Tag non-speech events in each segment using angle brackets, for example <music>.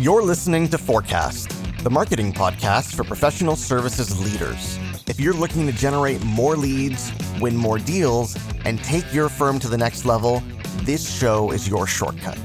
You're listening to Forecast, the marketing podcast for professional services leaders. If you're looking to generate more leads, win more deals, and take your firm to the next level, this show is your shortcut.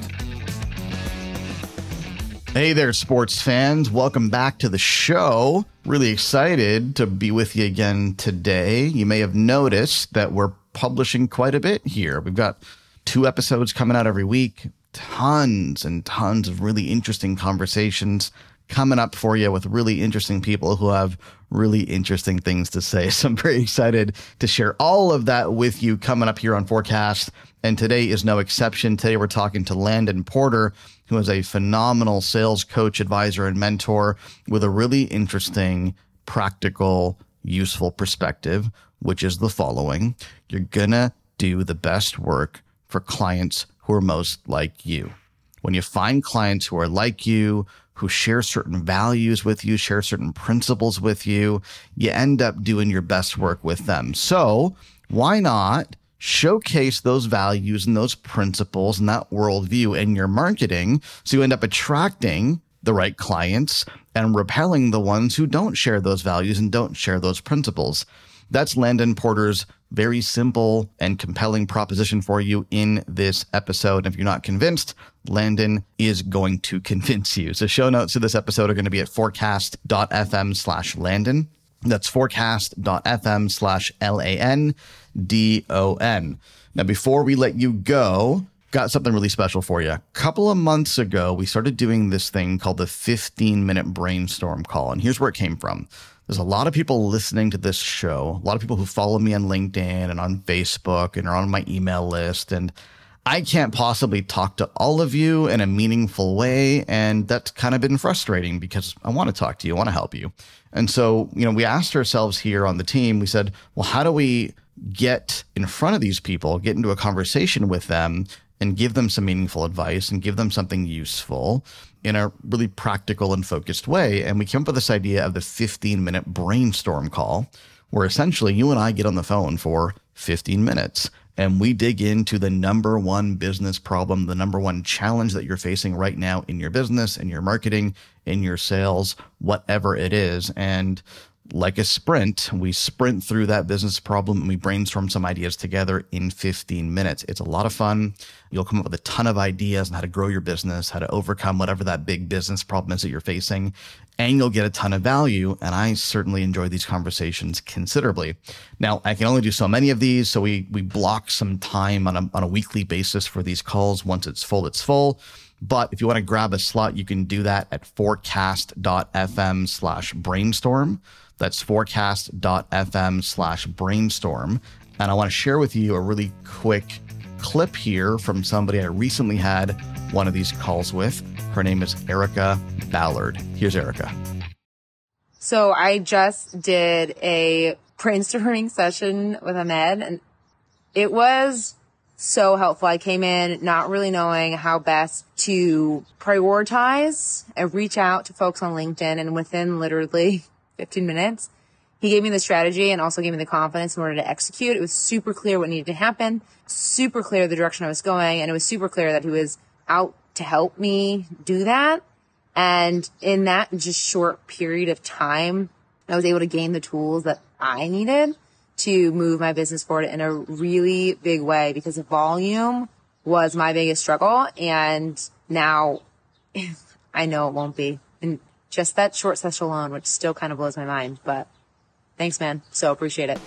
Hey there, sports fans. Welcome back to the show. Really excited to be with you again today. You may have noticed that we're publishing quite a bit here. We've got two episodes coming out every week, tons and tons of really interesting conversations coming up for you with really interesting people who have really interesting things to say. <laughs> So I'm very excited to share all of that with you coming up here on Forecast. And today is no exception. Today we're talking to Landon Porter, who is a phenomenal sales coach, advisor, and mentor with a really interesting, practical, useful perspective, which is the following. You're gonna do the best work for clients who are most like you. When you find clients who are like you, who share certain values with you, share certain principles with you, you end up doing your best work with them. So why not showcase those values and those principles and that worldview in your marketing so you end up attracting the right clients and repelling the ones who don't share those values and don't share those principles. That's Landon Porter's very simple and compelling proposition for you in this episode. And if you're not convinced, Landon is going to convince you. So show notes to this episode are going to be at forecast.fm slash Landon. That's forecast.fm slash L A N D O N. Now, before we let you go, got something really special for you. A couple of months ago, we started doing this thing called the 15 minute brainstorm call. And here's where it came from. There's a lot of people listening to this show, a lot of people who follow me on LinkedIn and on Facebook and are on my email list. And I can't possibly talk to all of you in a meaningful way. And that's kind of been frustrating because I want to talk to you, I want to help you. And so, you know, we asked ourselves here on the team, we said, well, how do we get in front of these people, get into a conversation with them and give them some meaningful advice and give them something useful in a really practical and focused way. And we came up with this idea of the 15 minute brainstorm call, where essentially you and I get on the phone for 15 minutes and we dig into the number one business problem, the number one challenge that you're facing right now in your business, in your marketing, in your sales, whatever it is. And like a sprint, we sprint through that business problem and we brainstorm some ideas together in 15 minutes. It's a lot of fun. You'll come up with a ton of ideas on how to grow your business, how to overcome whatever that big business problem is that you're facing, and you'll get a ton of value. And I certainly enjoy these conversations considerably. Now, I can only do so many of these, so we we block some time on a on a weekly basis for these calls. Once it's full, it's full. But if you want to grab a slot, you can do that at forecast.fm slash brainstorm. That's forecast.fm slash brainstorm. And I want to share with you a really quick clip here from somebody I recently had one of these calls with. Her name is Erica Ballard. Here's Erica. So I just did a brainstorming session with Ahmed and it was so helpful. I came in not really knowing how best to prioritize and reach out to folks on LinkedIn and within literally 15 minutes. He gave me the strategy and also gave me the confidence in order to execute. It was super clear what needed to happen, super clear the direction I was going, and it was super clear that he was out to help me do that. And in that just short period of time, I was able to gain the tools that I needed to move my business forward in a really big way because volume was my biggest struggle. And now <laughs> I know it won't be. Just that short session alone, which still kind of blows my mind. But thanks, man. So appreciate it.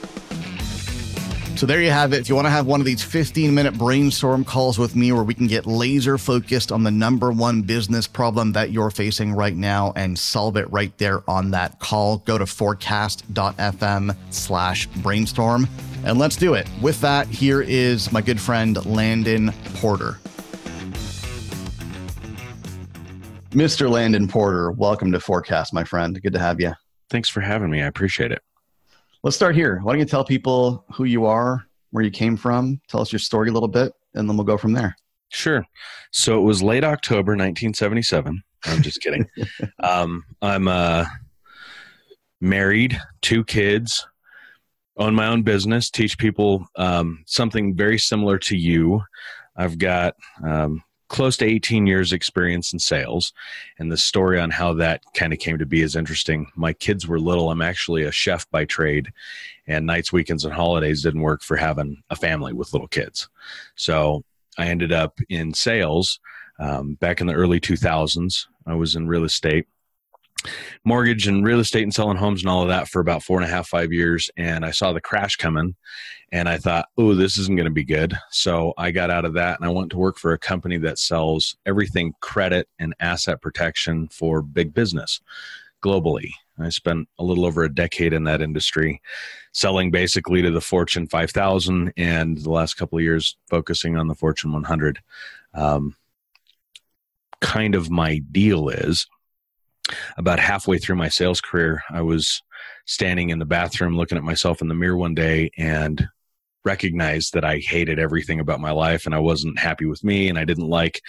So there you have it. If you want to have one of these 15 minute brainstorm calls with me where we can get laser focused on the number one business problem that you're facing right now and solve it right there on that call, go to forecast.fm slash brainstorm and let's do it. With that, here is my good friend Landon Porter. Mr. Landon Porter, welcome to Forecast, my friend. Good to have you. Thanks for having me. I appreciate it. Let's start here. Why don't you tell people who you are, where you came from, tell us your story a little bit, and then we'll go from there. Sure. So it was late October 1977. I'm just kidding. <laughs> um, I'm uh, married, two kids, own my own business, teach people um, something very similar to you. I've got um, close to 18 years experience in sales and the story on how that kind of came to be is interesting. My kids were little. I'm actually a chef by trade and nights weekends and holidays didn't work for having a family with little kids. So i ended up in sales um, back in the early 2000s i was in real estate mortgage and real estate and selling homes and all of that for about four and a half, five years. And I saw the crash coming and I thought, oh, this isn't going to be good. So I got out of that and I went to work for a company that sells everything credit and asset protection for big business globally. I spent a little over a decade in that industry, selling basically to the Fortune 5000 and the last couple of years focusing on the Fortune 100. Um, kind of my deal is about halfway through my sales career, I was standing in the bathroom looking at myself in the mirror one day and recognized that I hated everything about my life and I wasn't happy with me and I didn't like,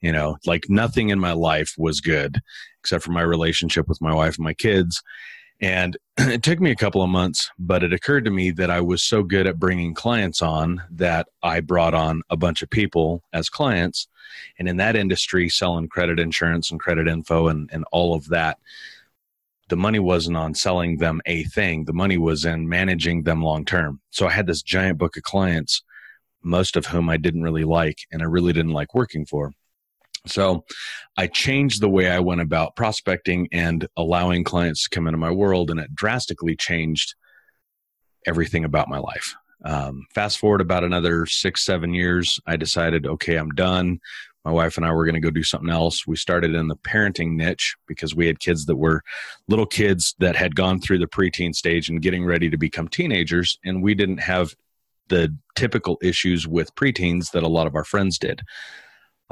you know, like nothing in my life was good except for my relationship with my wife and my kids. And <clears throat> it took me a couple of months, but it occurred to me that I was so good at bringing clients on that I brought on a bunch of people as clients. And in that industry, selling credit insurance and credit info and, and all of that, the money wasn't on selling them a thing. The money was in managing them long term. So I had this giant book of clients, most of whom I didn't really like and I really didn't like working for. So I changed the way I went about prospecting and allowing clients to come into my world, and it drastically changed everything about my life. Um, fast forward about another six, seven years, I decided, okay, I'm done. My wife and I were going to go do something else. We started in the parenting niche because we had kids that were little kids that had gone through the preteen stage and getting ready to become teenagers, and we didn't have the typical issues with preteens that a lot of our friends did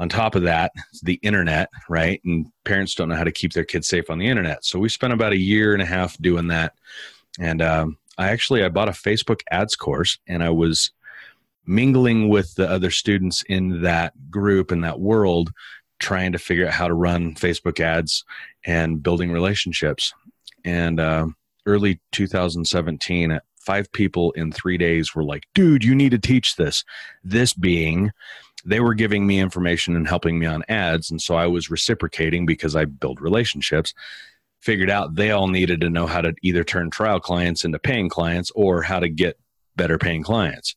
on top of that the internet right? And parents don't know how to keep their kids safe on the internet. So we spent about a year and a half doing that. And um, i actually i bought a facebook ads course and i was mingling with the other students in that group in that world trying to figure out how to run facebook ads and building relationships. And uh, early 2017 five people in three days were like dude you need to teach this. This being they were giving me information and helping me on ads. And so I was reciprocating because I build relationships. Figured out they all needed to know how to either turn trial clients into paying clients or how to get better paying clients.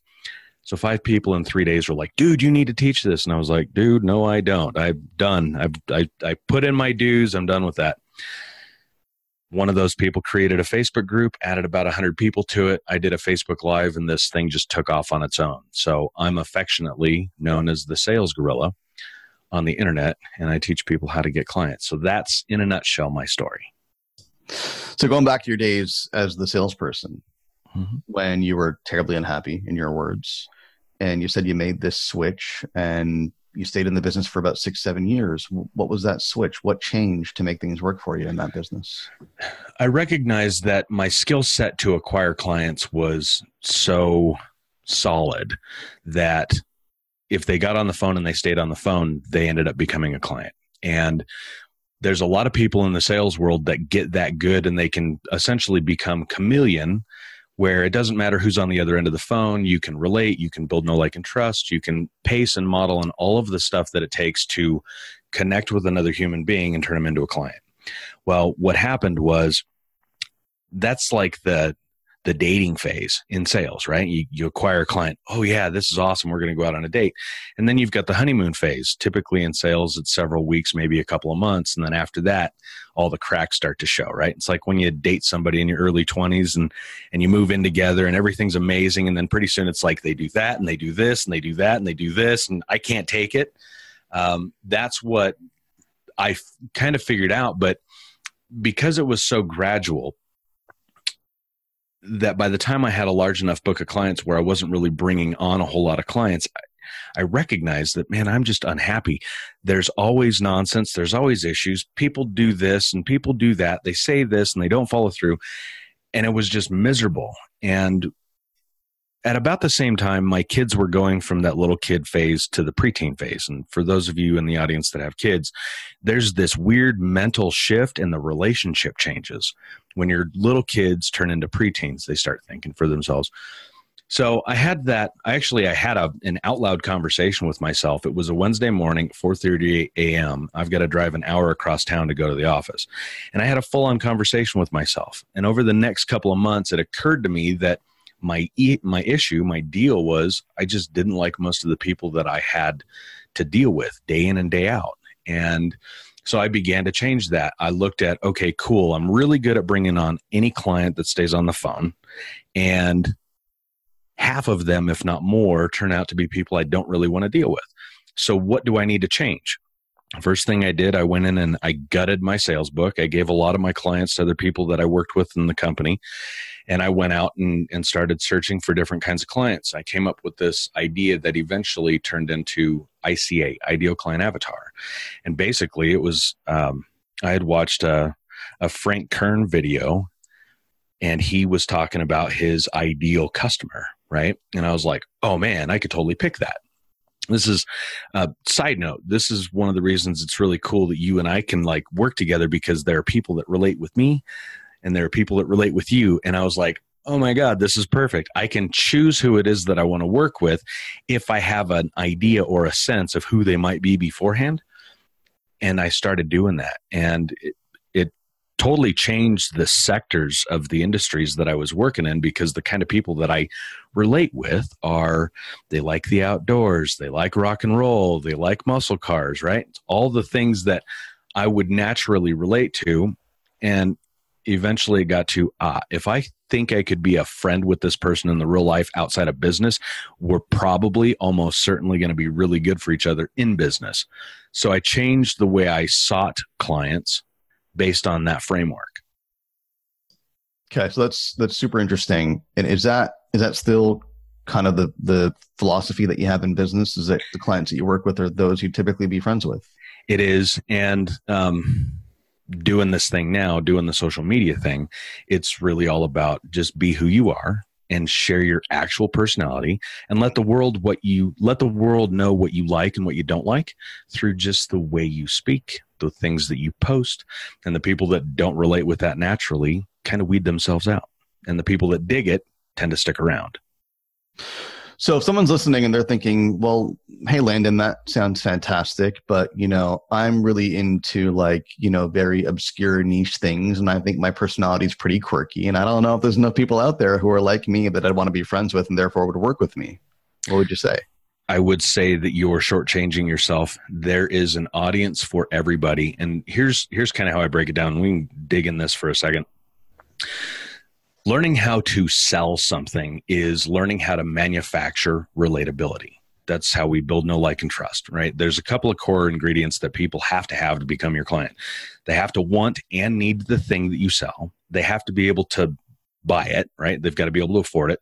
So five people in three days were like, dude, you need to teach this. And I was like, dude, no, I don't. I've done. I've I, I put in my dues. I'm done with that one of those people created a Facebook group, added about 100 people to it. I did a Facebook Live, and this thing just took off on its own. So I'm affectionately known as the sales gorilla on the internet, and I teach people how to get clients. So that's, in a nutshell, my story. So going back to your days as the salesperson, mm-hmm. when you were terribly unhappy, in your words, and you said you made this switch and you stayed in the business for about six, seven years. What was that switch? What changed to make things work for you in that business? I recognized that my skill set to acquire clients was so solid that if they got on the phone and they stayed on the phone, they ended up becoming a client. And there's a lot of people in the sales world that get that good and they can essentially become chameleon where it doesn't matter who's on the other end of the phone. You can relate, you can build know, like, and trust, you can pace and model and all of the stuff that it takes to connect with another human being and turn them into a client. Well, what happened was that's like the the dating phase in sales, right? You, you acquire a client. Oh, yeah, this is awesome. We're going to go out on a date. And then you've got the honeymoon phase. Typically in sales, it's several weeks, maybe a couple of months. And then after that, all the cracks start to show, right? It's like when you date somebody in your early 20s and, and you move in together and everything's amazing. And then pretty soon it's like they do that and they do this and they do that and they do this. And I can't take it. Um, that's what I f- kind of figured out. But because it was so gradual, that by the time I had a large enough book of clients where I wasn't really bringing on a whole lot of clients, I, recognized that, man, I'm just unhappy. There's always nonsense. There's always issues. People do this and people do that. They say this and they don't follow through. And it was just miserable. And at about the same time, my kids were going from that little kid phase to the preteen phase. And for those of you in the audience that have kids, there's this weird mental shift and the relationship changes. When your little kids turn into preteens, they start thinking for themselves. So I had that. I actually I had a an out loud conversation with myself. It was a Wednesday morning, 4:30 a.m. I've got to drive an hour across town to go to the office, and I had a full on conversation with myself. And over the next couple of months, it occurred to me that my my issue, my deal was I just didn't like most of the people that I had to deal with day in and day out, and so I began to change that. I looked at, okay, cool. I'm really good at bringing on any client that stays on the phone. And half of them, if not more, turn out to be people I don't really want to deal with. So what do I need to change? First thing I did, I went in and I gutted my sales book. I gave a lot of my clients to other people that I worked with in the company. And I went out and, and started searching for different kinds of clients. I came up with this idea that eventually turned into ICA, Ideal Client Avatar. And basically, it was um, I had watched a, a Frank Kern video and he was talking about his ideal customer, right? And I was like, oh man, I could totally pick that this is a uh, side note this is one of the reasons it's really cool that you and i can like work together because there are people that relate with me and there are people that relate with you and i was like oh my god this is perfect i can choose who it is that i want to work with if i have an idea or a sense of who they might be beforehand and i started doing that and it, totally changed the sectors of the industries that I was working in because the kind of people that I relate with are they like the outdoors, they like rock and roll, they like muscle cars, right? All the things that I would naturally relate to. And eventually it got to ah, if I think I could be a friend with this person in the real life outside of business, we're probably almost certainly going to be really good for each other in business. So I changed the way I sought clients based on that framework. Okay, so that's that's super interesting. And is that is that still kind of the the philosophy that you have in business? Is that the clients that you work with are those you typically be friends with? It is, and um, doing this thing now, doing the social media thing, it's really all about just be who you are and share your actual personality and let the world what you let the world know what you like and what you don't like through just the way you speak the things that you post and the people that don't relate with that naturally kind of weed themselves out. And the people that dig it tend to stick around so if someone's listening and they're thinking well hey landon that sounds fantastic but you know i'm really into like you know very obscure niche things and i think my personality is pretty quirky and i don't know if there's enough people out there who are like me that i'd want to be friends with and therefore would work with me what would you say I would say that you're shortchanging yourself. There is an audience for everybody, and here's here's kind of how I break it down. We can dig in this for a second. Learning how to sell something is learning how to manufacture relatability. That's how we build know, like, and trust. Right? There's a couple of core ingredients that people have to have to become your client. They have to want and need the thing that you sell. They have to be able to buy it. Right? They've got to be able to afford it,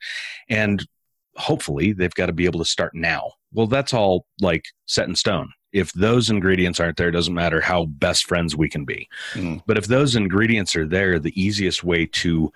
and hopefully they've got to be able to start now. Well, that's all like set in stone. If those ingredients aren't there, it doesn't matter how best friends we can be. Mm. But if those ingredients are there, the easiest way to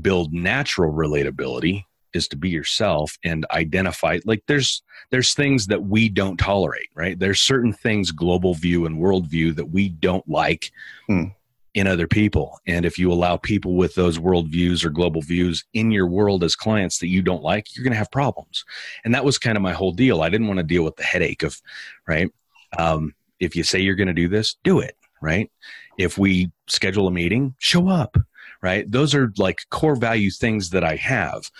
build natural relatability is to be yourself and identify like there's there's things that we don't tolerate right there's certain things global view and worldview that we don't like mm in other people. And if you allow people with those worldviews or global views in your world as clients that you don't like, you're going to have problems. And that was kind of my whole deal. I didn't want to deal with the headache of, right? Um, if you say you're going to do this, do it, right? If we schedule a meeting, show up, right? Those are like core value things that I have.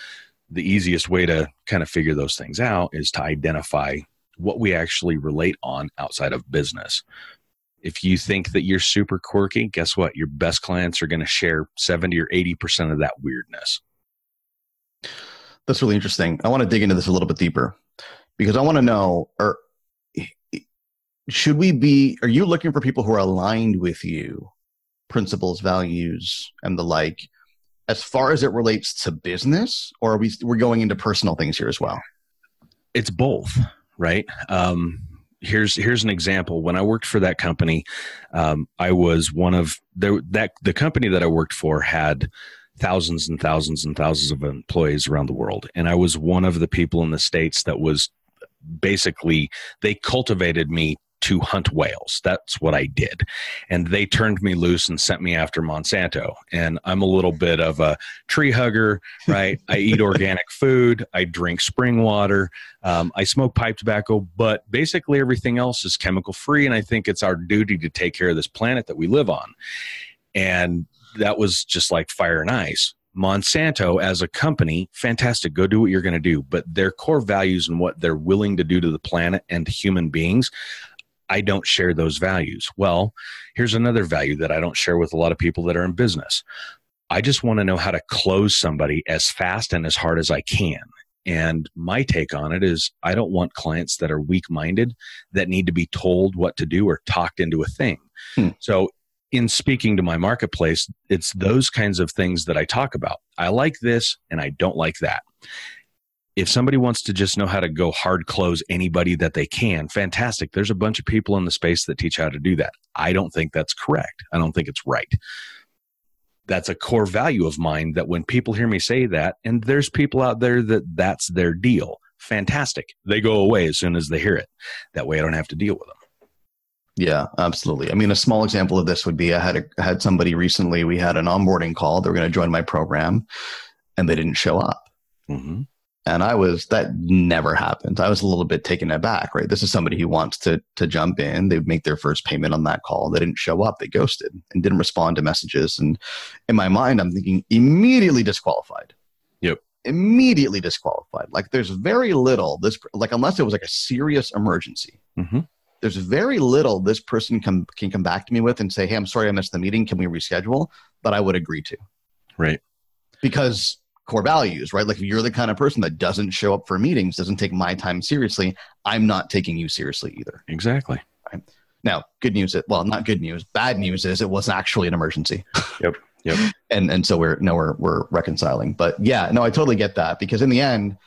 The easiest way to kind of figure those things out is to identify what we actually relate on outside of business if you think that you're super quirky, guess what? Your best clients are going to share 70 or 80% of that weirdness. That's really interesting. I want to dig into this a little bit deeper because I want to know or should we be are you looking for people who are aligned with you, principles, values and the like as far as it relates to business or are we we're going into personal things here as well? It's both, right? Um here's here's an example. When I worked for that company, um, I was one of the, that the company that I worked for had thousands and thousands and thousands of employees around the world, and I was one of the people in the states that was basically they cultivated me to hunt whales. That's what I did. And they turned me loose and sent me after Monsanto. And I'm a little bit of a tree hugger, right? I eat <laughs> organic food, I drink spring water, um, I smoke pipe tobacco, but basically everything else is chemical free. And I think it's our duty to take care of this planet that we live on. And that was just like fire and ice. Monsanto as a company, fantastic. Go do what you're going to do. But their core values and what they're willing to do to the planet and human beings, I don't share those values. Well, here's another value that I don't share with a lot of people that are in business. I just want to know how to close somebody as fast and as hard as I can. And my take on it is I don't want clients that are weak minded that need to be told what to do or talked into a thing. Hmm. So, in speaking to my marketplace, it's those kinds of things that I talk about. I like this and I don't like that if somebody wants to just know how to go hard close anybody that they can, fantastic. There's a bunch of people in the space that teach how to do that. I don't think that's correct. I don't think it's right. That's a core value of mine that when people hear me say that, and there's people out there that that's their deal, fantastic. They go away as soon as they hear it. That way I don't have to deal with them. Yeah, absolutely. I mean, a small example of this would be I had a, I had somebody recently. We had an onboarding call. They were going to join my program, and they didn't show up. Mm-hmm. And I was that never happened. I was a little bit taken aback, right? This is somebody who wants to to jump in. They make their first payment on that call. They didn't show up. They ghosted and didn't respond to messages. And in my mind, I'm thinking immediately disqualified. Yep. Immediately disqualified. Like there's very little this like unless it was like a serious emergency. Mm-hmm. There's very little this person can can come back to me with and say, "Hey, I'm sorry I missed the meeting. Can we reschedule?" That I would agree to. Right. Because core values, right? Like if you're the kind of person that doesn't show up for meetings, doesn't take my time seriously, I'm not taking you seriously either. Exactly. Right. Now, good news is well, not good news. Bad news is it was actually an emergency. <laughs> Yep. Yep. and and so we're no we're we're reconciling. But yeah, no, I totally get that because in the end,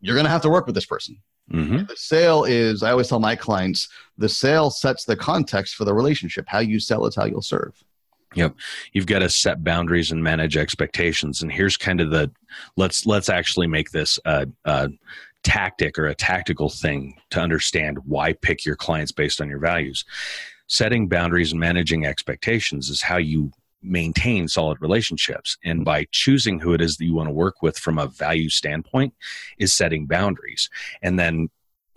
you're gonna have to work with this person. Mm-hmm. The sale is, I always tell my clients, the sale sets the context for the relationship. How you sell is how you'll serve. Yep. You've got to set boundaries and manage expectations. And here's kind of the let's let's actually make this a, a tactic or a tactical thing to understand why pick your clients based on your values. Setting boundaries and managing expectations is how you maintain solid relationships. And mm-hmm. by choosing who it is that you want to work with from a value standpoint is setting boundaries. And then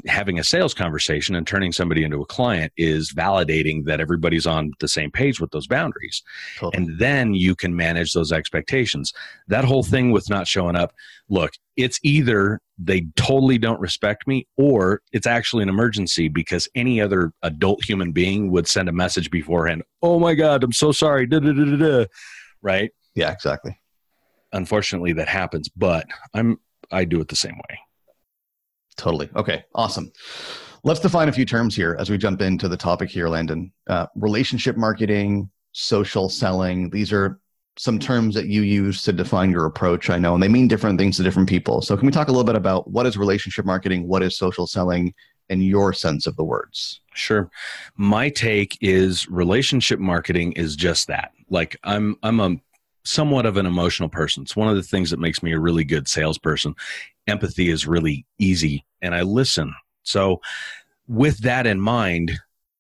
having a sales conversation and turning somebody into a client is validating that everybody's on the same page with those boundaries. Totally. And then you can manage those expectations. That whole thing with not showing up, look, it's either they totally don't respect me or it's actually an emergency because any other adult human being would send a message beforehand, oh my God, I'm so sorry. Da, da, da, right? Yeah, exactly. Unfortunately, that happens, but I'm I do it the same way. Totally. Okay. Awesome. Let's define a few terms here as we jump into the topic here, Landon. Uh, relationship marketing, social selling. These are some terms that you use to define your approach. I know, and they mean different things to different people. So, can we talk a little bit about what is relationship marketing, what is social selling, and your sense of the words? Sure. My take is relationship marketing is just that. Like I'm, I'm a somewhat of an emotional person. It's one of the things that makes me a really good salesperson. Empathy is really easy and I listen. So with that in mind,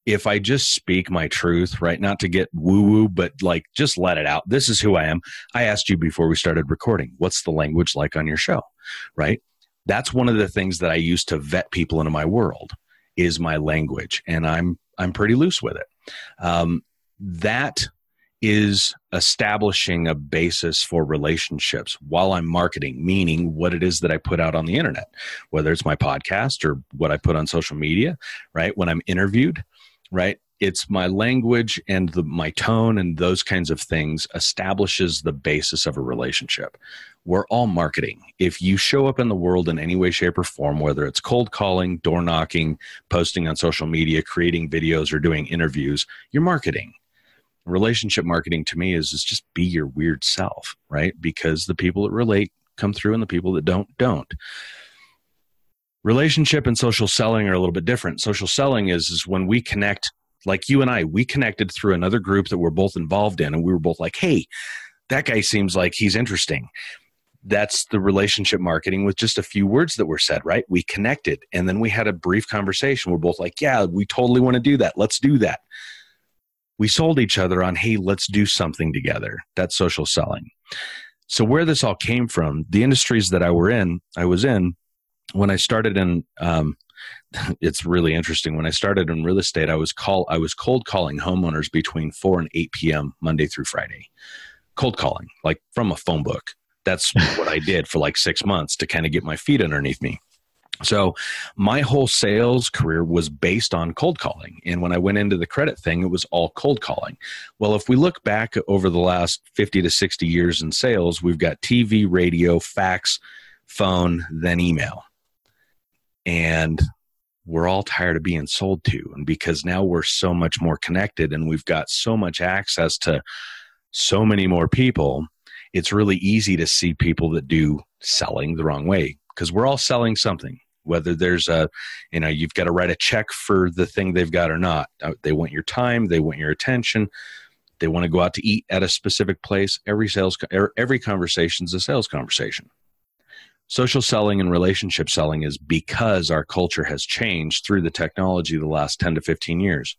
if I just speak my truth, right, not to get woo woo, but like just let it out. This is who I am. I asked you before we started recording, what's the language like on your show, right? That's one of the things that I use to vet people into my world is my language, and I'm I'm pretty loose with it. Um, that is establishing a basis for relationships while I'm marketing, meaning what it is that I put out on the internet, whether it's my podcast or what I put on social media, right? When I'm interviewed, right? It's my language and the, my tone and those kinds of things establishes the basis of a relationship. We're all marketing. If you show up in the world in any way, shape, or form, whether it's cold calling, door knocking, posting on social media, creating videos, or doing interviews, you're marketing relationship marketing to me is, is just be your weird self, right? Because the people that relate come through and the people that don't, don't. Relationship and social selling are a little bit different. Social selling is, is when we connect, like you and I, we connected through another group that we're both involved in, and we were both like, hey, that guy seems like he's interesting. that's the relationship marketing with just a few words that were said, right? We connected and then we had a brief conversation. We're both like, yeah, we totally want to do that. Let's do that. We sold each other on, hey, let's do something together. That's social selling. So where this all came from, the industries that I were in, I was in when I started in um, <laughs> it's really interesting. When I started in real estate, I was call I was cold calling homeowners between 4 and 8 p.m. Monday through Friday. Cold calling, like from a phone book that's what I did for like six months to kind of get my feet underneath me. So my whole sales career was based on cold calling. And when I went into the credit thing, it was all cold calling. Well, if we look back over the last 50 to 60 years in sales, we've got TV, radio, fax, phone, then email. And we're all tired of being sold to. And because now we're so much more connected and we've got so much access to so many more people, it's really easy to see people that do selling the wrong way because we're all selling something whether there's a you know you've got to write a check for the thing they've got or not. Uh, they want your time they want your attention they want to go out to eat at a specific place. Every sales er, every conversation is a sales conversation. Social selling and relationship selling is because our culture has changed through the technology the last 10 to 15 years.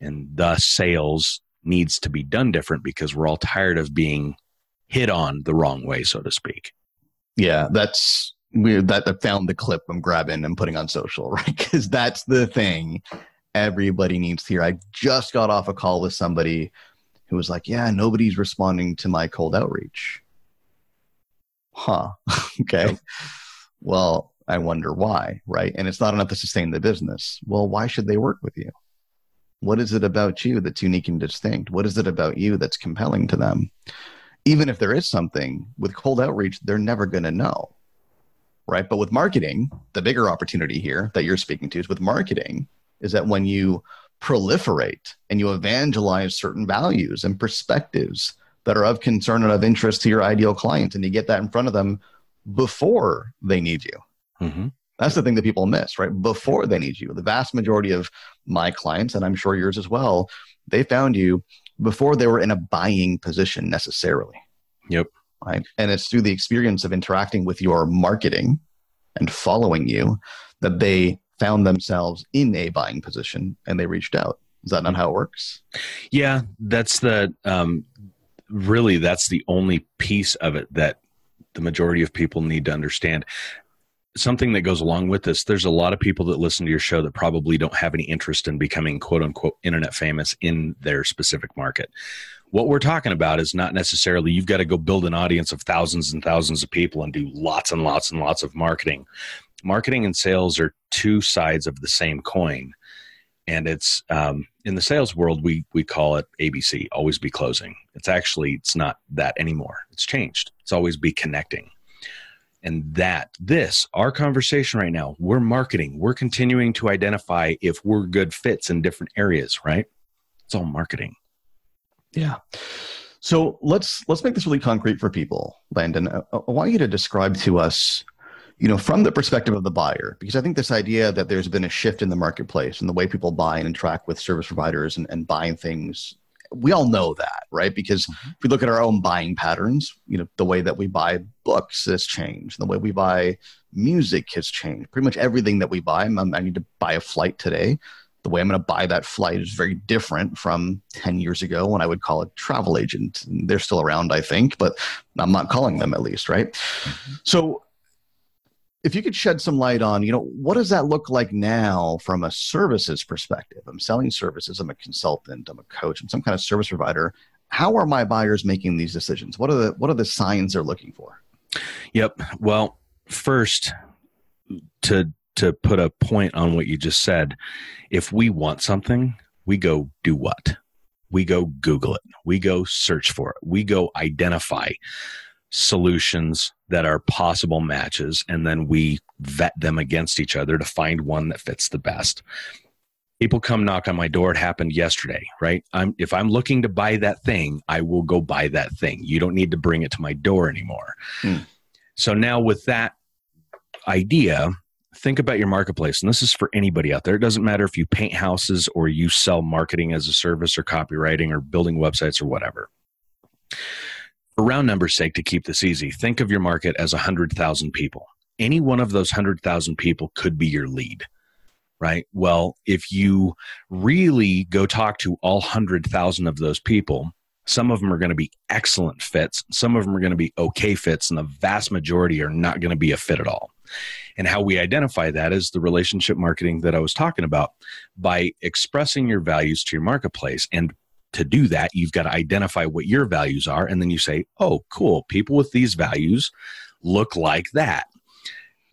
And thus sales needs to be done different because we're all tired of being hit on the wrong way, so to speak. Yeah, that's weird that I found the clip I'm grabbing and putting on social, <laughs> right? Because that's the thing everybody needs to hear. I just got off a call with somebody who was like, Yeah, nobody's responding to my cold outreach. Huh. <laughs> okay. Well, I wonder why, right? And it's not enough to sustain the business. Well, why should they work with you? What is it about you that's unique and distinct? What is it about you that's compelling to them? Even if there is something with cold outreach, they're never going to know. Right. But with marketing, the bigger opportunity here that you're speaking to is with marketing is that when you proliferate and you evangelize certain values and perspectives that are of concern and of interest to your ideal client, and you get that in front of them before they need you. Mm-hmm. That's the thing that people miss, right? Before they need you. The vast majority of my clients, and I'm sure yours as well, they found you before they were in a buying position necessarily. Yep. Right. And it's through the experience of interacting with your marketing and following you that they found themselves in a buying position and they reached out. Is that not how it works? Yeah, that's the um, really that's the only piece of it that the majority of people need to understand something that goes along with this there's a lot of people that listen to your show that probably don't have any interest in becoming quote unquote internet famous in their specific market. What we're talking about is not necessarily you've got to go build an audience of thousands and thousands of people and do lots and lots and lots of marketing. Marketing and sales are two sides of the same coin. And it's um, in the sales world we we call it abc always be closing. It's actually it's not that anymore. It's changed. It's always be connecting and that this our conversation right now we're marketing. We're continuing to identify if we're good fits in different areas right? It's all marketing. Yeah. So let's let's make this really concrete for people landon. I, I want you to describe to us you know from the perspective of the buyer because i think this idea that there's been a shift in the marketplace and the way people buy and interact with service providers and, and buying things we all know that, right? Because mm-hmm. if we look at our own buying patterns, you know, the way that we buy books has changed, the way we buy music has changed. Pretty much everything that we buy, I'm, i need to buy a flight today. The way I'm going to buy that flight is very different from 10 years ago when I would call a travel agent. They're still around, I think, but I'm not calling them at least, right? Mm-hmm. So if you could shed some light on, you know, what does that look like now from a services perspective? I'm selling services, I'm a consultant, I'm a coach, I'm some kind of service provider. How are my buyers making these decisions? What are the what are the signs they're looking for? Yep. Well, first to to put a point on what you just said, if we want something, we go do what? We go Google it. We go search for it. We go identify solutions that are possible matches and then we vet them against each other to find one that fits the best. People come knock on my door. It happened yesterday right? I'm if i'm looking to buy that thing i will go buy that thing. You don't need to bring it to my door anymore. Hmm. so now with that idea think about your marketplace. And this is for anybody out there. It doesn't matter if you paint houses or you sell marketing as a service or copywriting or building websites or whatever for round numbers sake to keep this easy think of your market as 100000 people. Any one of those 100000 people could be your lead right? Well if you really go talk to all 100000 of those people some of them are going to be excellent fits some of them are going to be okay fits and the vast majority are not going to be a fit at all. And how we identify that is the relationship marketing that I was talking about. By expressing your values to your marketplace and to do that, you've got to identify what your values are. And then you say, oh, cool, people with these values look like that.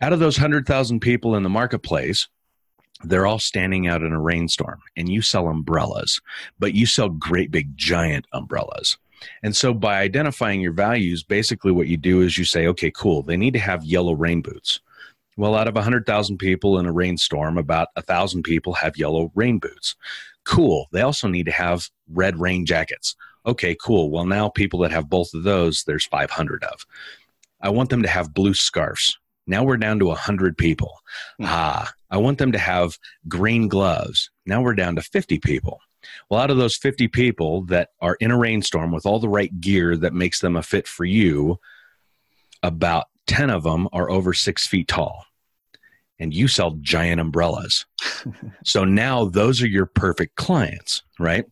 Out of those 100,000 people in the marketplace, they're all standing out in a rainstorm and you sell umbrellas, but you sell great big giant umbrellas. And so by identifying your values, basically what you do is you say, okay, cool, they need to have yellow rain boots. Well, out of 100,000 people in a rainstorm, about 1,000 people have yellow rain boots. Cool. They also need to have red rain jackets. Okay, cool. Well, now people that have both of those, there's 500 of. I want them to have blue scarves. Now we're down to 100 people. Mm. Ah, I want them to have green gloves. Now we're down to 50 people. Well, out of those 50 people that are in a rainstorm with all the right gear that makes them a fit for you, about 10 of them are over six feet tall and you sell giant umbrellas. so now those are your perfect clients, right?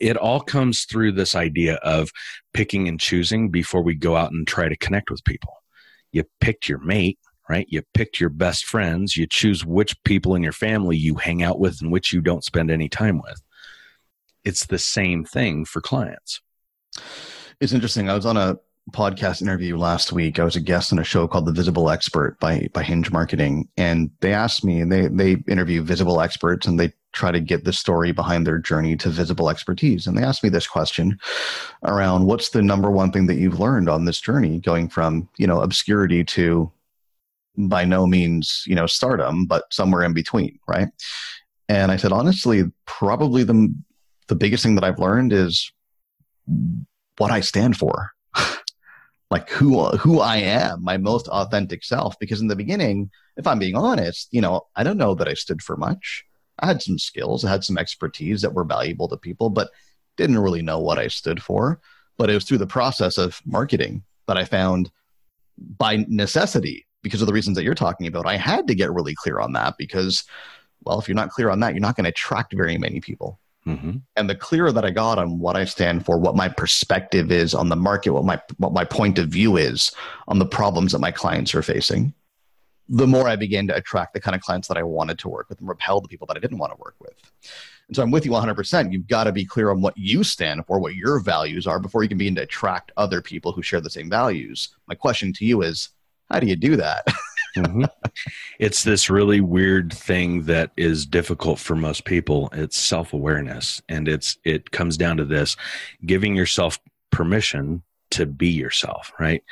It all comes through this idea of picking and choosing before we go out and try to connect with people. You picked your mate, right? You picked your best friends. You choose which people in your family you hang out with and which you don't spend any time with. It's the same thing for clients. It's interesting. I was on a podcast interview last week. I was a guest on a show called The Visible Expert by by Hinge Marketing, and they asked me, and they they interview visible experts, and they try to get the story behind their journey to visible expertise. And they asked me this question around what's the number one thing that you've learned on this journey, going from you know obscurity to by no means you know stardom, but somewhere in between, right? And I said honestly, probably the the biggest thing that I've learned is what I stand for <laughs> like who who I am, my most authentic self. Because in the beginning, if I'm being honest, you know, I don't know that I stood for much. I had some skills, I had some expertise that were valuable to people, but didn't really know what I stood for. But it was through the process of marketing that I found by necessity, because of the reasons that you're talking about, I had to get really clear on that because, well, if you're not clear on that, you're not going to attract very many people. Mm-hmm. And the clearer that I got on what I stand for, what my perspective is on the market, what my what my point of view is on the problems that my clients are facing, the more I began to attract the kind of clients that I wanted to work with and repel the people that I didn't want to work with. And so I'm with you 100%. You've got to be clear on what you stand for, what your values are before you can begin to attract other people who share the same values. My question to you is, how do you do that? <laughs> mm-hmm. It's this really weird thing that is difficult for most people. It's self awareness, and it's it comes down to this: giving yourself permission to be yourself, right?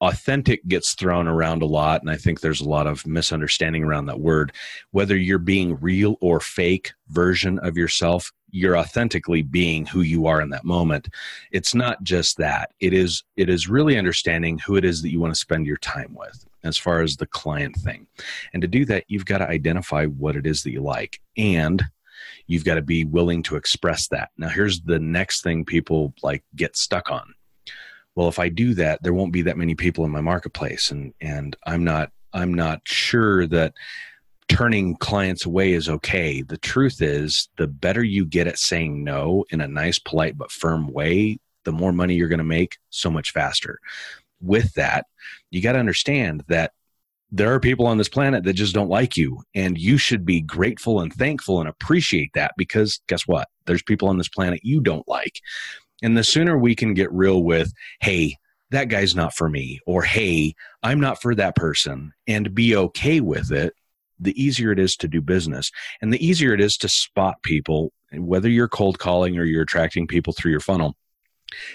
Authentic gets thrown around a lot, and I think there's a lot of misunderstanding around that word. Whether you're being real or fake version of yourself, you're authentically being who you are in that moment. It's not just that. It is it is really understanding who it is that you want to spend your time with as far as the client thing. And to do that, you've got to identify what it is that you like. And you've got to be willing to express that. Now, here's the next thing people like get stuck on. Well, if I do that, there won't be that many people in my marketplace, and and I'm not I'm not sure that turning clients away is okay. The truth is, the better you get at saying no in a nice, polite, but firm way, the more money you're going to make so much faster with that, you got to understand that there are people on this planet that just don't like you. And you should be grateful and thankful and appreciate that because guess what? There's people on this planet you don't like. And the sooner we can get real with, hey, that guy's not for me, or hey, I'm not for that person, and be okay with it, the easier it is to do business. And the easier it is to spot people, whether you're cold calling or you're attracting people through your funnel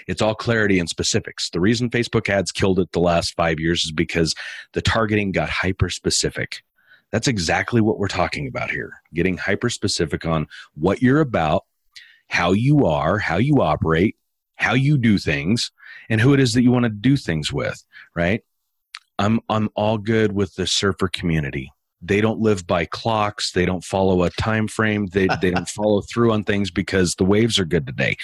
it's all clarity and specifics. The reason Facebook ads killed it the last five years is because the targeting got hyper specific. That's exactly what we're talking about here getting hyper specific on what you're about, how you are, how you operate, how you do things, and who it is that you want to do things with, right? I'm, I'm all good with the surfer community. They don't live by clocks. They don't follow a time frame. They, they don't <laughs> follow through on things because the waves are good today.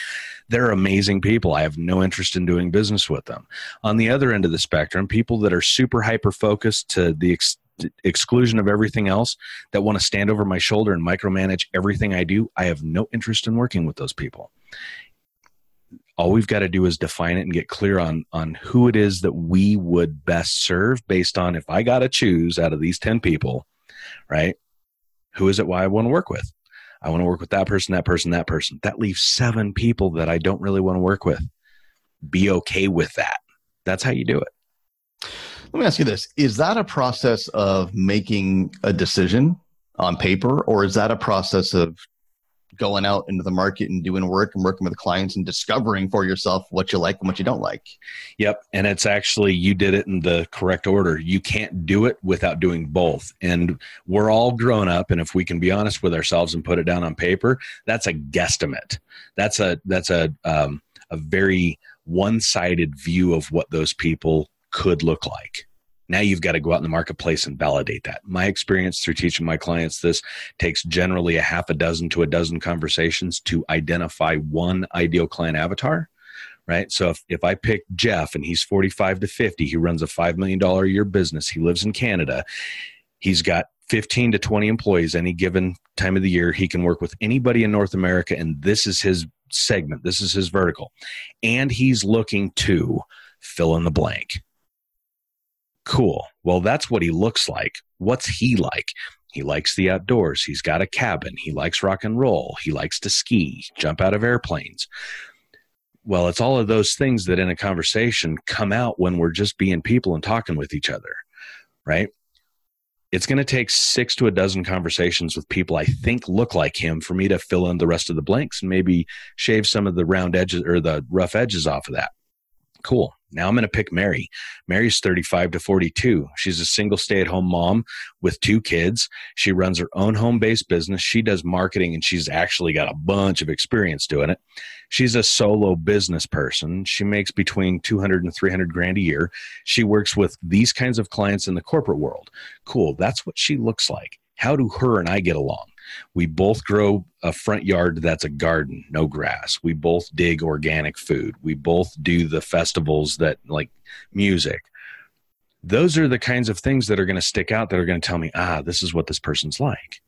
They're amazing people. I have no interest in doing business with them. On the other end of the spectrum people that are super hyper focused to the ex- exclusion of everything else that want to stand over my shoulder and micromanage everything i do i have no interest in working with those people all we've got to do is define it and get clear on on who it is that we would best serve based on if I got to choose out of these 10 people, right? Who is it why I want to work with? I want to work with that person, that person, that person. That leaves seven people that I don't really want to work with. Be okay with that. That's how you do it. Let me ask you this Is that a process of making a decision on paper, or is that a process of going out into the market and doing work and working with clients and discovering for yourself what you like and what you don't like. Yep. And it's actually, you did it in the correct order. You can't do it without doing both. And we're all grown up. And if we can be honest with ourselves and put it down on paper, that's a guesstimate. That's a, that's a, um, a very one sided view of what those people could look like. Now you've got to go out in the marketplace and validate that. My experience through teaching my clients this takes generally a half a dozen to a dozen conversations to identify one ideal client avatar. Right. So if, if I pick Jeff and he's 45 to 50, he runs a $5 million a year business, he lives in Canada, he's got 15 to 20 employees any given time of the year. He can work with anybody in North America, and this is his segment, this is his vertical. And he's looking to fill in the blank Cool. Well, that's what he looks like. What's he like? He likes the outdoors. He's got a cabin. He likes rock and roll. He likes to ski, jump out of airplanes. Well, it's all of those things that in a conversation come out when we're just being people and talking with each other, right? It's going to take six to a dozen conversations with people I think look like him for me to fill in the rest of the blanks and maybe shave some of the round edges or the rough edges off of that. Cool. Now I'm going to pick Mary. Mary's 35 to 42. She's a single stay at home mom with two kids. She runs her own home based business. She does marketing and she's actually got a bunch of experience doing it. She's a solo business person. She makes between 200 and 300 grand a year. She works with these kinds of clients in the corporate world. Cool. That's what she looks like. How do her and I get along? We both grow a front yard that's a garden, no grass. We both dig organic food. We both do the festivals that like music. Those are the kinds of things that are going to stick out that are going to tell me, ah, this is what this person's like.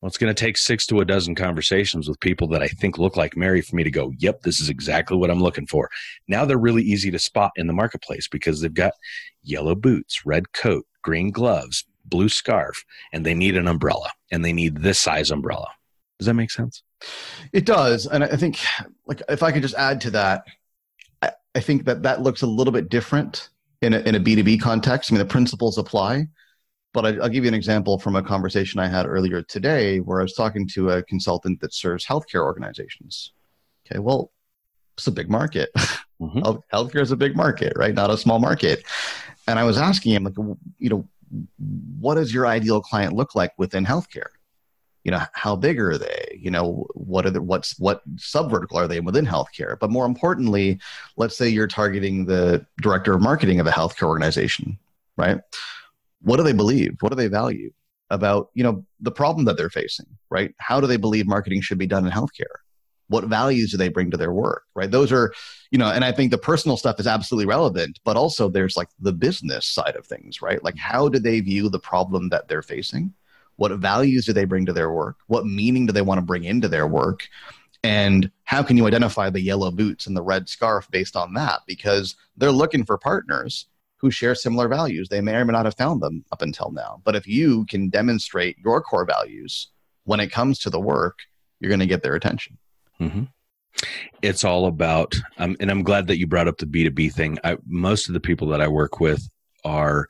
Well, it's going to take six to a dozen conversations with people that I think look like Mary for me to go, yep, this is exactly what I'm looking for. Now they're really easy to spot in the marketplace because they've got yellow boots, red coat, green gloves, blue scarf and they need an umbrella and they need this size umbrella. Does that make sense? It does. And I think like if I could just add to that, I, I think that that looks a little bit different in a, in a B2B context. I mean, the principles apply, but I, will give you an example from a conversation I had earlier today where I was talking to a consultant that serves healthcare organizations. Okay. Well, it's a big market. Mm-hmm. <laughs> Healthcare is a big market, right? Not a small market. And I was asking him, like, you know, what does your ideal client look like within healthcare? You know, how big are they? You know, what are the what's what subvertical are they within healthcare? But more importantly, let's say you're targeting the director of marketing of a healthcare organization, right? What do they believe? What do they value about, you know, the problem that they're facing, right? How do they believe marketing should be done in healthcare? What values do they bring to their work right? Those are you know and i think the personal stuff is absolutely relevant but also there's like the business side of things right? Like how do they view the problem that they're facing? What values do they bring to their work? What meaning do they want to bring into their work? And how can you identify the yellow boots and the red scarf based on that? Because they're looking for partners who share similar values. They may or may not have found them up until now. But if you can demonstrate your core values when it comes to the work you're going to get their attention Mm-hmm. It's all about, um, and I'm glad that you brought up the B2B thing. I, most of the people that I work with are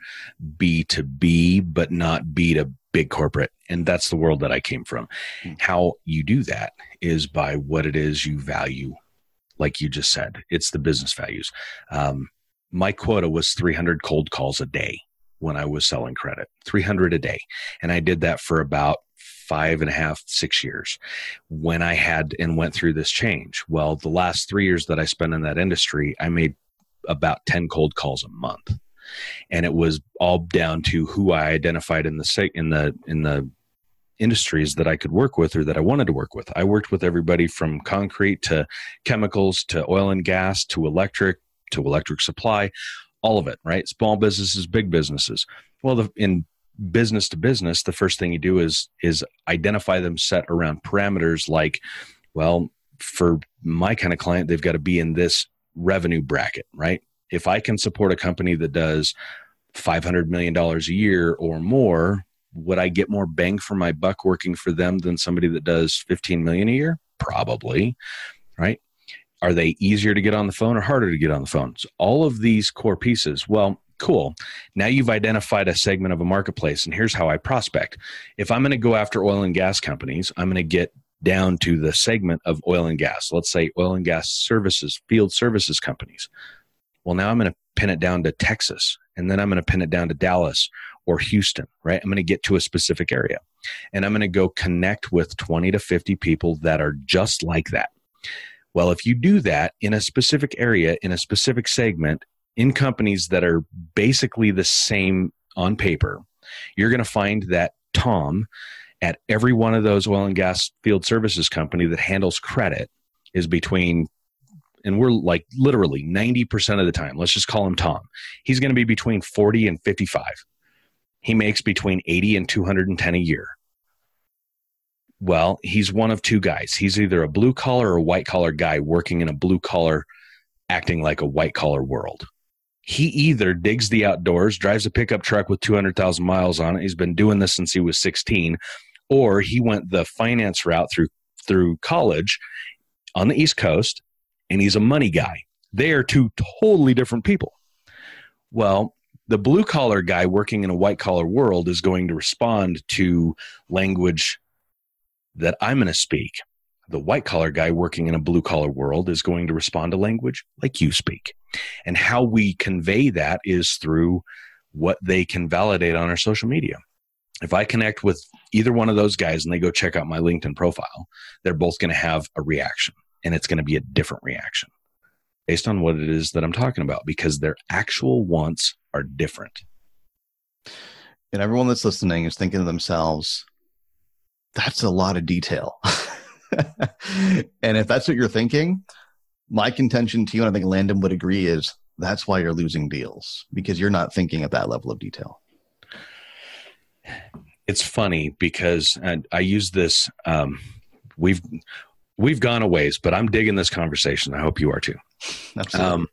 B2B, but not B to big corporate. And that's the world that I came from. Mm-hmm. How you do that is by what it is you value, like you just said. It's the business values. Um, my quota was 300 cold calls a day when I was selling credit, 300 a day. And I did that for about five and a half, six years when I had and went through this change. Well, the last three years that I spent in that industry, I made about 10 cold calls a month. and it was all down to who I identified in the in the in the industries that I could work with or that I wanted to work with. I worked with everybody from concrete to chemicals to oil and gas to electric to electric supply, all of it, right? Small businesses, big businesses. Well, the, in business to business, the first thing you do is is identify them set around parameters like, well, for my kind of client, they've got to be in this revenue bracket, right? If I can support a company that does $500 million a year or more, would I get more bang for my buck working for them than somebody that does 15 million a year? Probably, right? Are they easier to get on the phone or harder to get on the phone? So all of these core pieces. Well, cool. Now you've identified a segment of a marketplace, and here's how I prospect. If I'm going to go after oil and gas companies, I'm going to get down to the segment of oil and gas. Let's say oil and gas services, field services companies. Well, now I'm going to pin it down to Texas, and then I'm going to pin it down to Dallas or Houston, right? I'm going to get to a specific area and I'm going to go connect with 20 to 50 people that are just like that. Well, if you do that in a specific area, in a specific segment, in companies that are basically the same on paper, you're going to find that Tom at every one of those oil and gas field services company that handles credit is between and we're like literally 90% of the time let's just call him tom he's going to be between 40 and 55 he makes between 80 and 210 a year well he's one of two guys. He's either a blue collar or white collar guy working in a blue collar acting like a white collar world. He either digs the outdoors drives a pickup truck with 200000 miles on it he's been doing this since he was 16 or he went the finance route through through college on the east coast and he's a money guy. They are two totally different people. Well the blue collar guy working in a white collar world is going to respond to language that I'm going to speak. The white collar guy working in a blue collar world is going to respond to language like you speak. And how we convey that is through what they can validate on our social media. If I connect with either one of those guys and they go check out my LinkedIn profile, they're both going to have a reaction and it's going to be a different reaction based on what it is that I'm talking about because their actual wants are different. And everyone that's listening is thinking to themselves, that's a lot of detail. <laughs> and if that's what you're thinking, my contention to you, and I think Landon would agree, is that's why you're losing deals because you're not thinking at that level of detail. It's funny because I, I use this. Um, we've we've gone a ways, but I'm digging this conversation. I hope you are too. Absolutely. Um,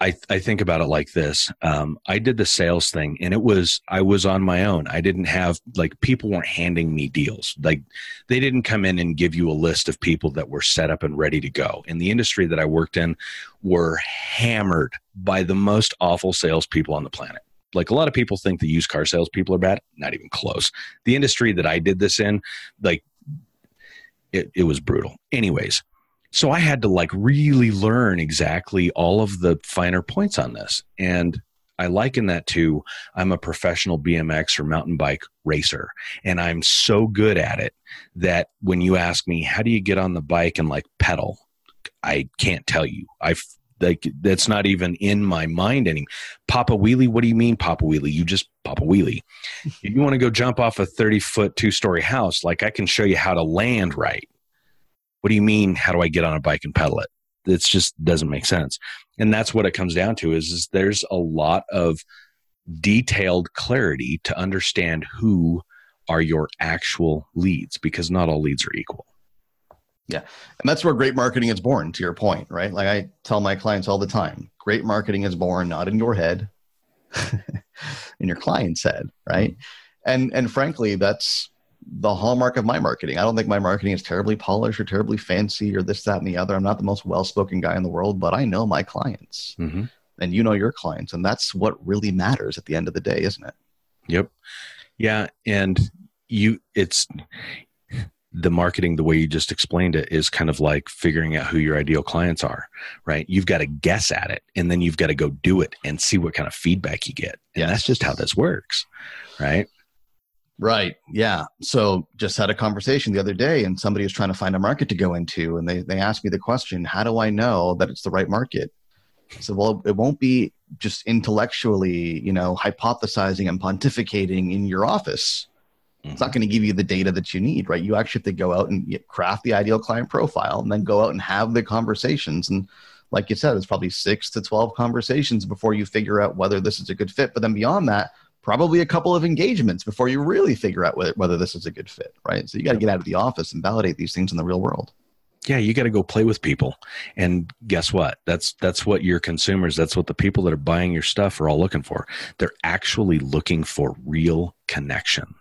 I, I think about it like this. Um, I did the sales thing and it was, I was on my own. I didn't have, like, people weren't handing me deals. Like, they didn't come in and give you a list of people that were set up and ready to go. In the industry that I worked in, were hammered by the most awful salespeople on the planet. Like, a lot of people think the used car salespeople are bad. Not even close. The industry that I did this in, like, it, it was brutal. Anyways, so I had to like really learn exactly all of the finer points on this. And I liken that to I'm a professional BMX or mountain bike racer, and I'm so good at it that when you ask me, how do you get on the bike and like pedal? I can't tell you. I like that's not even in my mind anymore. Papa wheelie? What do you mean, Papa wheelie? You just Papa wheelie. If you want to go jump off a 30 foot two story house? Like I can show you how to land right what do you mean how do i get on a bike and pedal it? It just doesn't make sense. And that's what it comes down to is, is there's a lot of detailed clarity to understand who are your actual leads because not all leads are equal. Yeah. And that's where great marketing is born to your point right? Like i tell my clients all the time great marketing is born not in your head <laughs> in your client's head right? And and frankly that's the hallmark of my marketing. I don't think my marketing is terribly polished or terribly fancy or this, that, and the other. I'm not the most well spoken guy in the world, but I know my clients mm-hmm. and you know your clients. And that's what really matters at the end of the day, isn't it? Yep. Yeah. And you, it's the marketing, the way you just explained it, is kind of like figuring out who your ideal clients are, right? You've got to guess at it and then you've got to go do it and see what kind of feedback you get. And yes. that's just how this works, right? Right. Yeah. So just had a conversation the other day and somebody was trying to find a market to go into and they, they asked me the question, how do I know that it's the right market? I said, well, it won't be just intellectually, you know, hypothesizing and pontificating in your office. It's not mm-hmm. going to give you the data that you need, right? You actually have to go out and craft the ideal client profile and then go out and have the conversations. And like you said, it's probably six to 12 conversations before you figure out whether this is a good fit. But then beyond that, probably a couple of engagements before you really figure out whether, whether this is a good fit, right? So you got to get out of the office and validate these things in the real world. Yeah you got to go play with people. And guess what? That's that's what your consumers that's what the people that are buying your stuff are all looking for. They're actually looking for real connection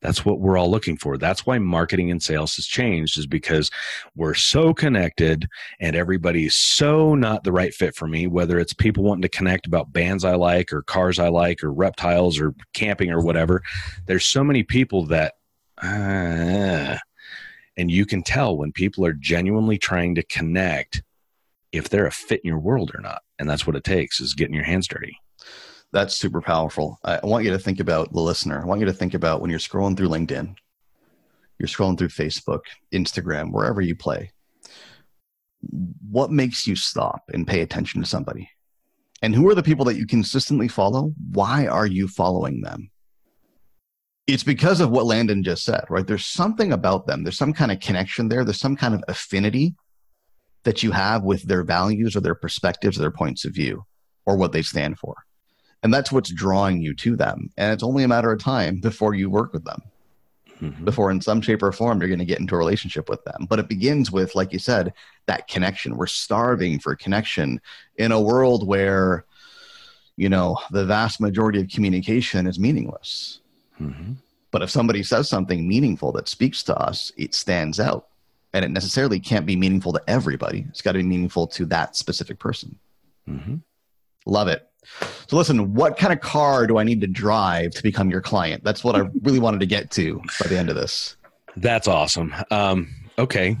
that's what we're all looking for that's why marketing and sales has changed is because we're so connected and everybody's so not the right fit for me whether it's people wanting to connect about bands i like or cars i like or reptiles or camping or whatever there's so many people that uh, and you can tell when people are genuinely trying to connect if they're a fit in your world or not. And that's what it takes is getting your hands dirty. That's super powerful. I want you to think about the listener. I want you to think about when you're scrolling through LinkedIn, you're scrolling through Facebook, Instagram, wherever you play. What makes you stop and pay attention to somebody? And who are the people that you consistently follow? Why are you following them? it's because of what Landon just said, right? There's something about them. There's some kind of connection there. There's some kind of affinity that you have with their values or their perspectives or their points of view or what they stand for. And that's what's drawing you to them. And it's only a matter of time before you work with them, mm-hmm. before in some shape or form you're going to get into a relationship with them. But it begins with, like you said, that connection. We're starving for connection in a world where, you know, the vast majority of communication is meaningless Mm-hmm. But if somebody says something meaningful that speaks to us, it stands out. And it necessarily can't be meaningful to everybody. It's got to be meaningful to that specific person. Mm-hmm. Love it. So, listen, what kind of car do I need to drive to become your client? That's what I <laughs> really wanted to get to by the end of this. That's awesome. Um, okay,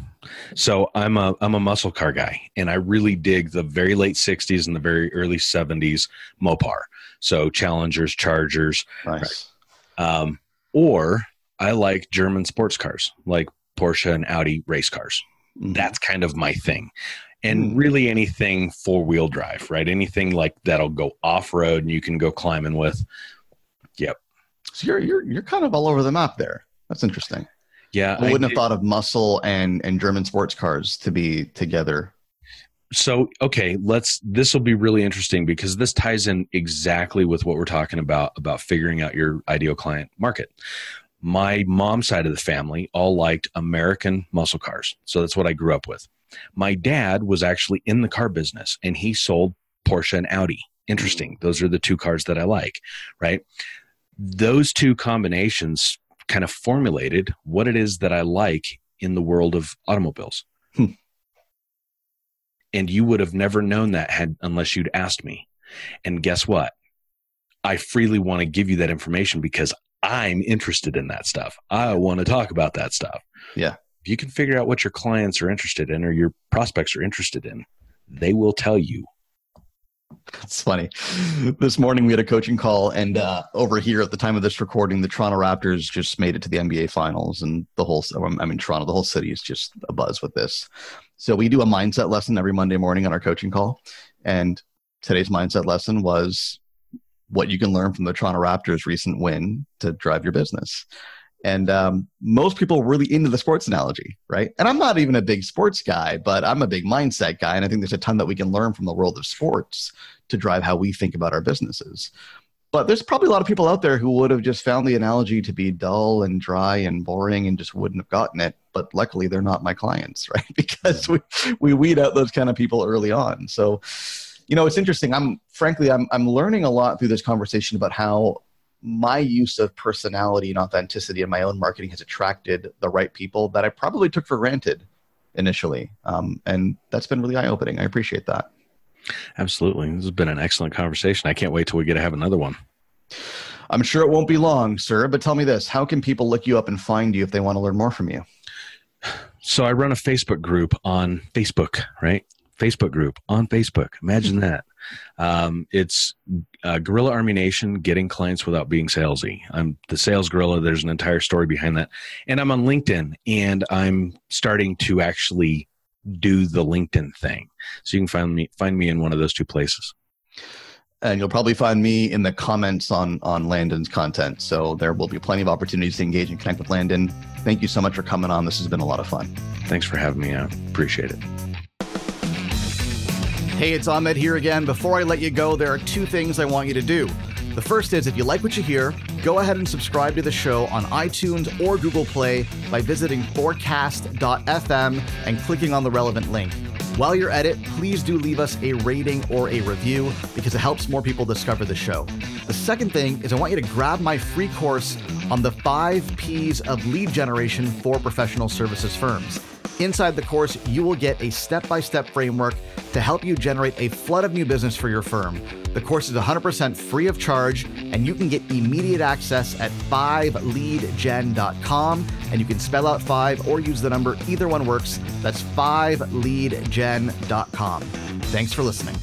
so I'm a I'm a muscle car guy, and I really dig the very late '60s and the very early '70s Mopar. So Challengers, Chargers, nice. right? Um, or I like German sports cars, like Porsche and Audi race cars. Mm-hmm. That's kind of my thing. And mm-hmm. really anything four wheel drive, right? Anything like that'll go off road and you can go climbing with. Yep. So you're you're you're kind of all over the map there. That's interesting. Yeah. I wouldn't I have thought of muscle and and German sports cars to be together so okay let's this will be really interesting because this ties in exactly with what we're talking about about figuring out your ideal client market my mom's side of the family all liked american muscle cars so that's what i grew up with my dad was actually in the car business and he sold porsche and audi. Interesting. Those are the two cars that i like right? Those two combinations kind of formulated what it is that i like in the world of automobiles. Hmm. And you would have never known that had unless you'd asked me. And guess what? I freely want to give you that information because i'm interested in that stuff. I want to talk about that stuff. Yeah if you can figure out what your clients are interested in or your prospects are interested in they will tell you it's funny. This morning we had a coaching call, and uh, over here at the time of this recording, the Toronto Raptors just made it to the NBA Finals, and the whole I mean Toronto, the whole city is just a buzz with this. So we do a mindset lesson every Monday morning on our coaching call. And today's mindset lesson was what you can learn from the Toronto Raptors' recent win to drive your business. And um, most people are really into the sports analogy, right? And I'm not even a big sports guy, but I'm a big mindset guy. And I think there's a ton that we can learn from the world of sports to drive how we think about our businesses. But there's probably a lot of people out there who would have just found the analogy to be dull and dry and boring and just wouldn't have gotten it. But luckily, they're not my clients, <laughs> right? Because we, we weed out those kind of people early on. So, you know, it's interesting. I'm frankly, I'm, I'm learning a lot through this conversation about how my use of personality and authenticity in my own marketing has attracted the right people that I probably took for granted initially. Um, and that's been really eye opening. I appreciate that. Absolutely. This has been an excellent conversation. I can't wait till we get to have another one. I'm sure it won't be long, sir, but tell me this how can people look you up and find you if they want to learn more from you? So I run a Facebook group on Facebook, right? Facebook group on Facebook. Imagine that. Um, it's uh, Gorilla Army Nation getting clients without being salesy. I'm the sales gorilla. There's an entire story behind that. And I'm on LinkedIn and I'm starting to actually do the LinkedIn thing. So you can find me find me in one of those two places. And you'll probably find me in the comments on on Landon's content. So there will be plenty of opportunities to engage and connect with Landon. Thank you so much for coming on. This has been a lot of fun. Thanks for having me. I appreciate it. Hey, it's Ahmed here again. Before I let you go, there are two things I want you to do. The first is if you like what you hear, go ahead and subscribe to the show on iTunes or Google Play by visiting forecast.fm and clicking on the relevant link. While you're at it, please do leave us a rating or a review because it helps more people discover the show. The second thing is I want you to grab my free course on the five P's of lead generation for professional services firms. Inside the course, you will get a step by step framework to help you generate a flood of new business for your firm. The course is 100% free of charge, and you can get immediate access at 5leadgen.com. And you can spell out 5 or use the number, either one works. That's 5leadgen.com. Thanks for listening.